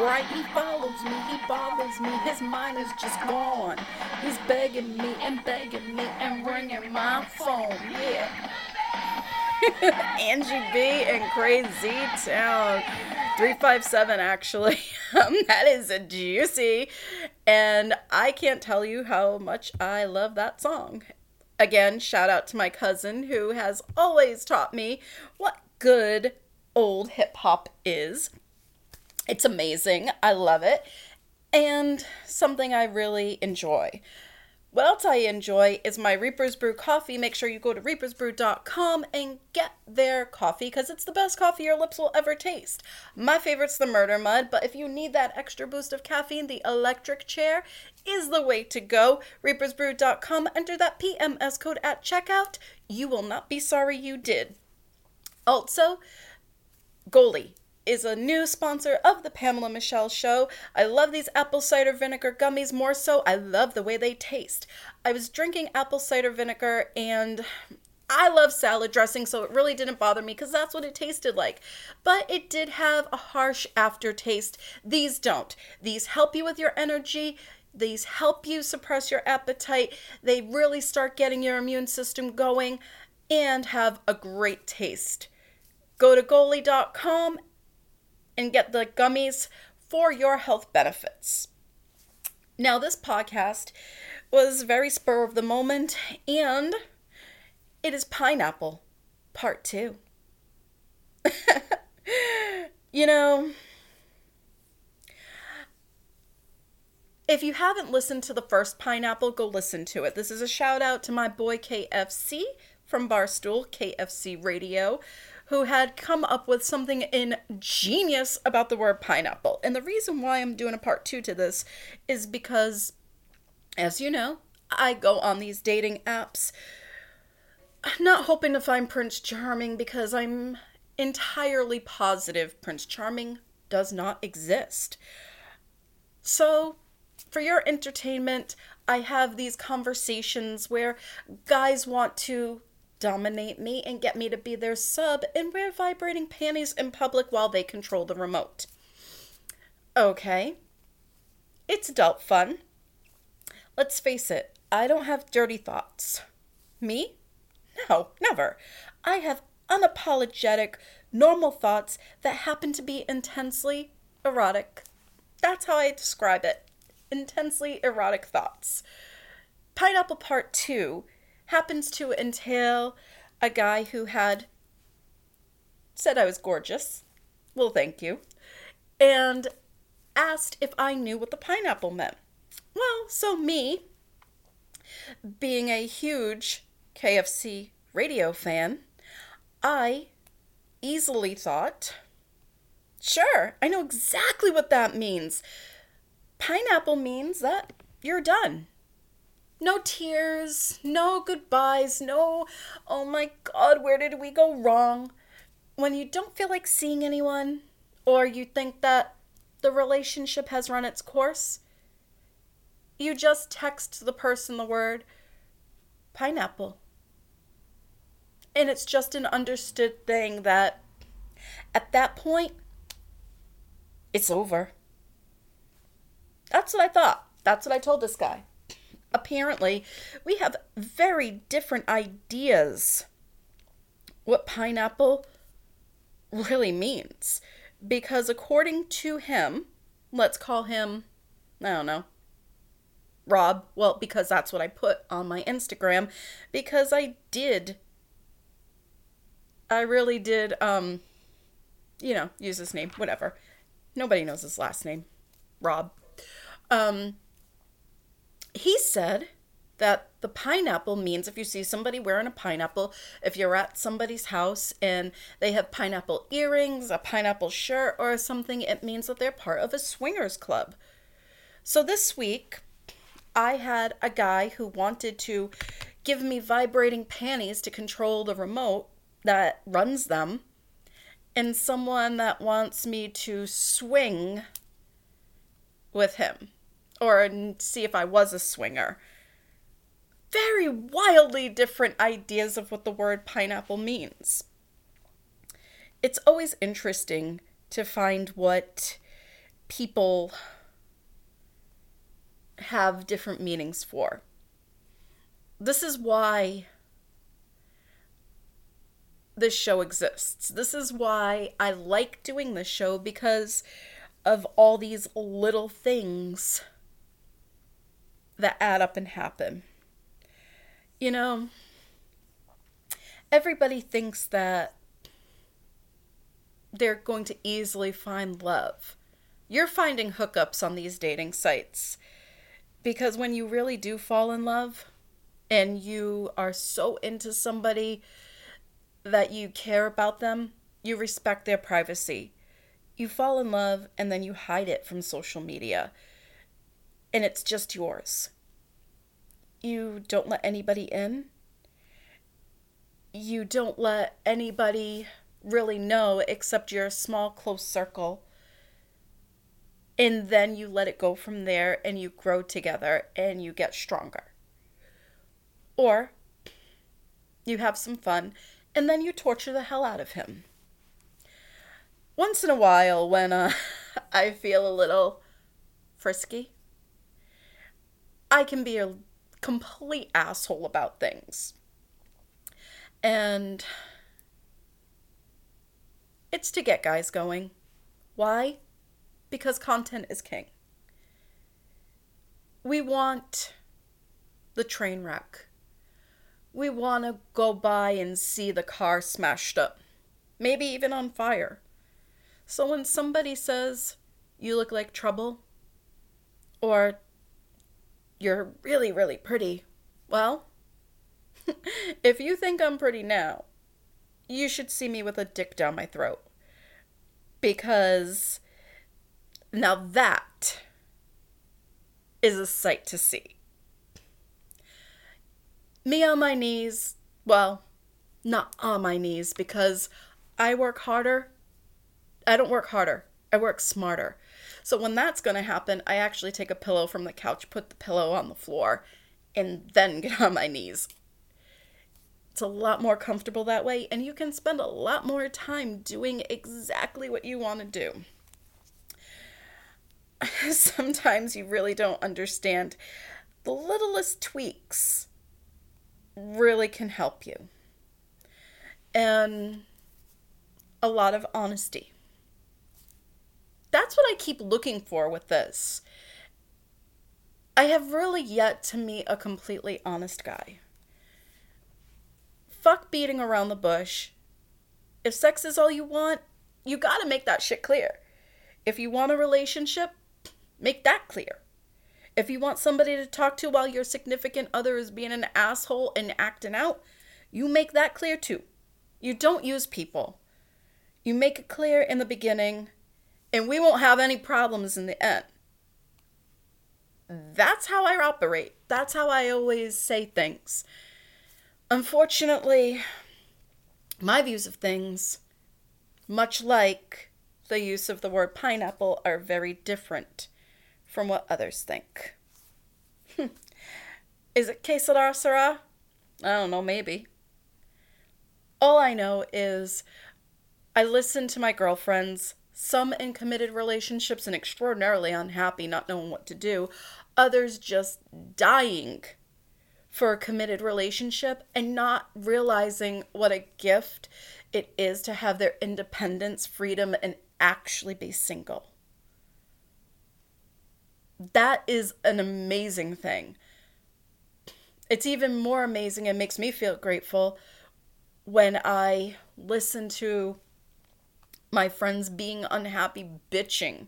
bright. He follows me, he bothers me. His mind is just gone. He's begging me and begging me and ringing my phone. Yeah. Angie B and Crazy Town. 357 actually. Um, that is a juicy. And I can't tell you how much I love that song. Again, shout out to my cousin who has always taught me what good old hip hop is. It's amazing. I love it. And something I really enjoy. What else I enjoy is my Reaper's Brew coffee. Make sure you go to reapersbrew.com and get their coffee because it's the best coffee your lips will ever taste. My favorite's the Murder Mud, but if you need that extra boost of caffeine, the electric chair is the way to go. Reapersbrew.com, enter that PMS code at checkout. You will not be sorry you did. Also, Goli is a new sponsor of the Pamela Michelle Show. I love these apple cider vinegar gummies more so. I love the way they taste. I was drinking apple cider vinegar and I love salad dressing, so it really didn't bother me because that's what it tasted like. But it did have a harsh aftertaste. These don't. These help you with your energy. These help you suppress your appetite. They really start getting your immune system going and have a great taste. Go to goli.com and get the gummies for your health benefits. Now, this podcast was very spur of the moment, and it is pineapple part two. you know, if you haven't listened to the first pineapple, go listen to it. This is a shout out to my boy KFC from Barstool, KFC Radio, who had come up with something ingenious about the word pineapple. And the reason why I'm doing a part two to this is because, as you know, I go on these dating apps not hoping to find Prince Charming because I'm entirely positive Prince Charming does not exist. So, for your entertainment, I have these conversations where guys want to dominate me and get me to be their sub and wear vibrating panties in public while they control the remote. Okay. It's adult fun. Let's face it, I don't have dirty thoughts. Me? No, never. I have unapologetic, normal thoughts that happen to be intensely erotic. That's how I describe it. Intensely erotic thoughts. Pineapple Part 2 happens to entail a guy who had said I was gorgeous. Well, thank you. And asked if I knew what the pineapple meant. Well, so me, being a huge KFC radio fan, I easily thought, sure, I know exactly what that means. Pineapple means that you're done. No tears, no goodbyes, no, oh my god, where did we go wrong? When you don't feel like seeing anyone, or you think that the relationship has run its course, you just text the person the word pineapple. And it's just an understood thing that at that point, it's over. That's what I thought. That's what I told this guy apparently we have very different ideas what pineapple really means. Because according to him, let's call him, I don't know, Rob. Well, because that's what I put on my Instagram. Because I did, I really did, um, you know, use his name, whatever. Nobody knows his last name. Rob. Um, he said that the pineapple means if you see somebody wearing a pineapple, if you're at somebody's house and they have pineapple earrings, a pineapple shirt, or something, it means that they're part of a swingers club. So this week, I had a guy who wanted to give me vibrating panties to control the remote that runs them, and someone that wants me to swing with him or see if I was a swinger. Very wildly different ideas of what the word pineapple means. It's always interesting to find what people have different meanings for. This is why this show exists. This is why I like doing this show because of all these little things that add up and happen. You know, everybody thinks that they're going to easily find love. You're finding hookups on these dating sites because when you really do fall in love and you are so into somebody that you care about them, you respect their privacy. You fall in love and then you hide it from social media. And it's just yours. You don't let anybody in. You don't let anybody really know except your small, close circle. And then you let it go from there and you grow together and you get stronger. Or you have some fun and then you torture the hell out of him. Once in a while, when uh, I feel a little frisky, I can be a complete asshole about things. And it's to get guys going. Why? Because content is king. We want the train wreck we want to go by and see the car smashed up, maybe even on fire. So when somebody says, you look like trouble, or you're really, really pretty, well, if you think I'm pretty now, you should see me with a dick down my throat. Because now that is a sight to see me on my knees. Well, not on my knees because I work harder. I don't work harder. I work smarter. So when that's going to happen, I actually take a pillow from the couch, put the pillow on the floor, and then get on my knees. It's a lot more comfortable that way, and you can spend a lot more time doing exactly what you want to do. Sometimes you really don't understand the littlest tweaks really can help you. And a lot of honesty. That's what I keep looking for with this. I have really yet to meet a completely honest guy. Fuck beating around the bush. If sex is all you want, you gotta make that shit clear. If you want a relationship, make that clear. If you want somebody to talk to while your significant other is being an asshole and acting out, you make that clear too. You don't use people. You make it clear in the beginning, and we won't have any problems in the end. That's how I operate. That's how I always say things. Unfortunately, my views of things, much like the use of the word pineapple, are very different from what others think. Hmm. Is it que sera, sera? I don't know, maybe. All I know is I listen to my girlfriends, some in committed relationships and extraordinarily unhappy, not knowing what to do, others just dying for a committed relationship and not realizing what a gift it is to have their independence, freedom, and actually be single that is an amazing thing. It's even more amazing and makes me feel grateful when I listen to my friends being unhappy, bitching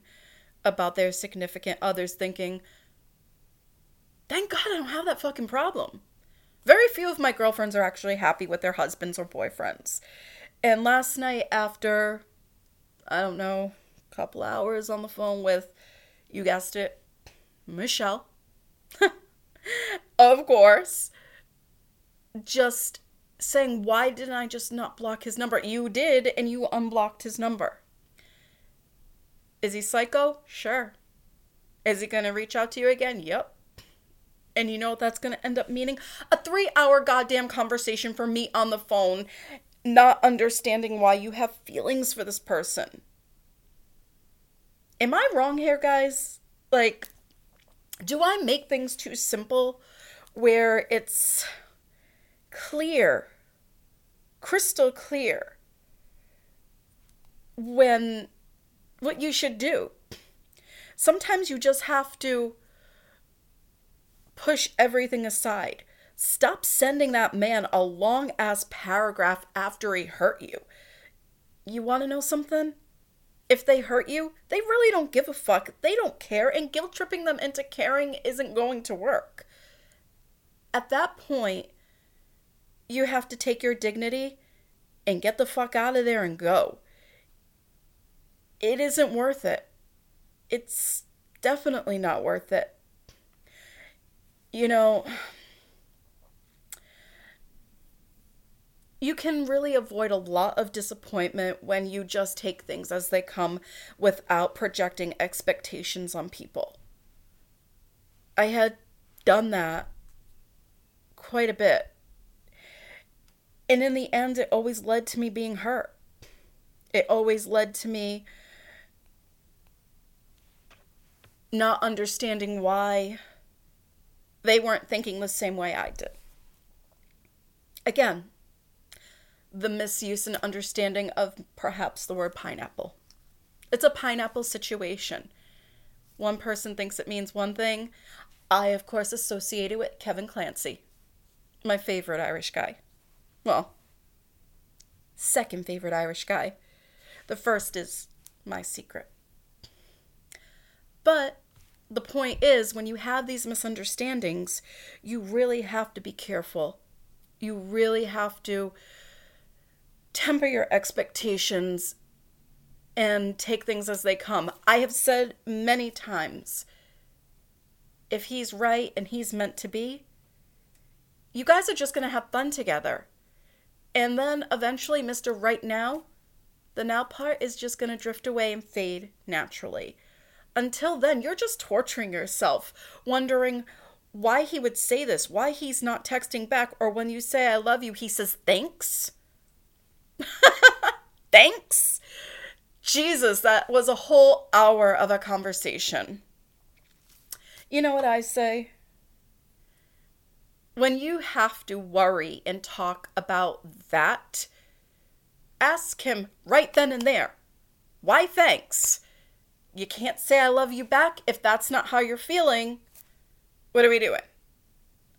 about their significant others, thinking, thank God I don't have that fucking problem. Very few of my girlfriends are actually happy with their husbands or boyfriends. And last night, after, I don't know, a couple hours on the phone with, you guessed it, Michelle, of course, just saying, Why didn't I just not block his number? You did, and you unblocked his number. Is he psycho? Sure. Is he going to reach out to you again? Yep. And you know what that's going to end up meaning? A three hour goddamn conversation for me on the phone, not understanding why you have feelings for this person Am I wrong here, guys? Like, do I make things too simple where it's clear, crystal clear, when what you should do? Sometimes you just have to push everything aside. Stop sending that man a long ass paragraph after he hurt you. You want to know something? If they hurt you, they really don't give a fuck. They don't care, and guilt tripping them into caring isn't going to work. At that point, you have to take your dignity and get the fuck out of there and go. It isn't worth it. It's definitely not worth it. You know, you can really avoid a lot of disappointment when you just take things as they come without projecting expectations on people. I had done that quite a bit. And in the end, it always led to me being hurt. It always led to me not understanding why they weren't thinking the same way I did. Again, the misuse and understanding of perhaps the word pineapple. It's a pineapple situation. One person thinks it means one thing. I, of course, associate it with Kevin Clancy, my favorite Irish guy. Well, second favorite Irish guy. The first is my secret. But the point is, when you have these misunderstandings, you really have to be careful. You really have to temper your expectations and take things as they come. I have said many times if he's right and he's meant to be, you guys are just going to have fun together. And then eventually, Mr. Right Now, the now part is just going to drift away and fade naturally. Until then, you're just torturing yourself, wondering why he would say this, why he's not texting back, or when you say I love you, he says thanks. Thanks. Jesus, that was a whole hour of a conversation. You know what I say? When you have to worry and talk about that, ask him right then and there, why thanks? You can't say I love you back if that's not how you're feeling. What are we doing?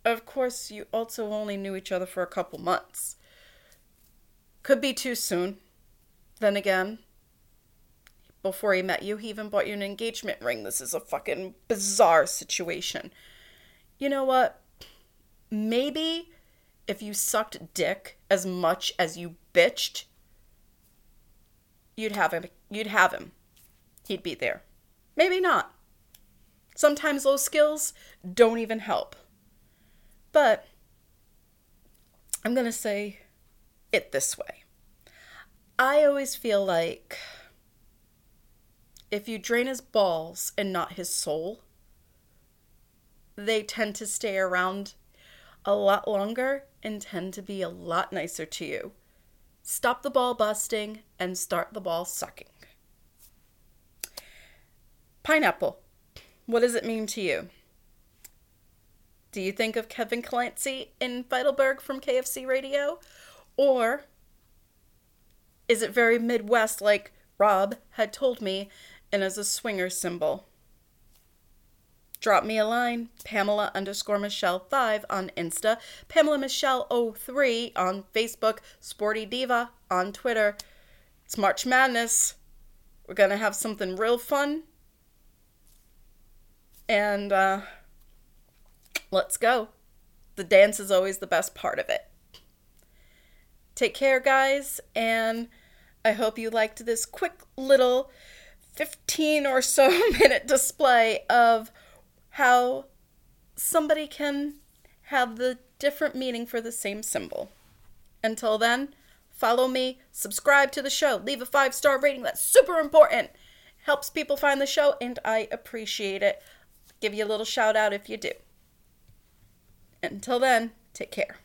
Of course, you also only knew each other for a couple months. Could be too soon. Then again, before he met you, he even bought you an engagement ring. This is a fucking bizarre situation. You know what? Maybe if you sucked dick as much as you bitched, you'd have him. You'd have him. He'd be there. Maybe not. Sometimes those skills don't even help. But I'm going to say it this way. I always feel like if you drain his balls and not his soul, they tend to stay around a lot longer and tend to be a lot nicer to you. Stop the ball busting and start the ball sucking. Pineapple. What does it mean to you? Do you think of Kevin Clancy in Feitelberg from KFC Radio? Or is it very Midwest like Rob had told me and as a swinger symbol? Drop me a line, Pamela underscore Michelle 5 on Insta, Pamela Michelle 03 on Facebook, Sporty Diva on Twitter. It's March Madness. We're gonna have something real fun. And uh, let's go. The dance is always the best part of it. Take care, guys, and I hope you liked this quick little 15 or so minute display of how somebody can have the different meaning for the same symbol. Until then, follow me, subscribe to the show, leave a five star rating. That's super important. Helps people find the show, and I appreciate it. Give you a little shout out if you do. Until then, take care.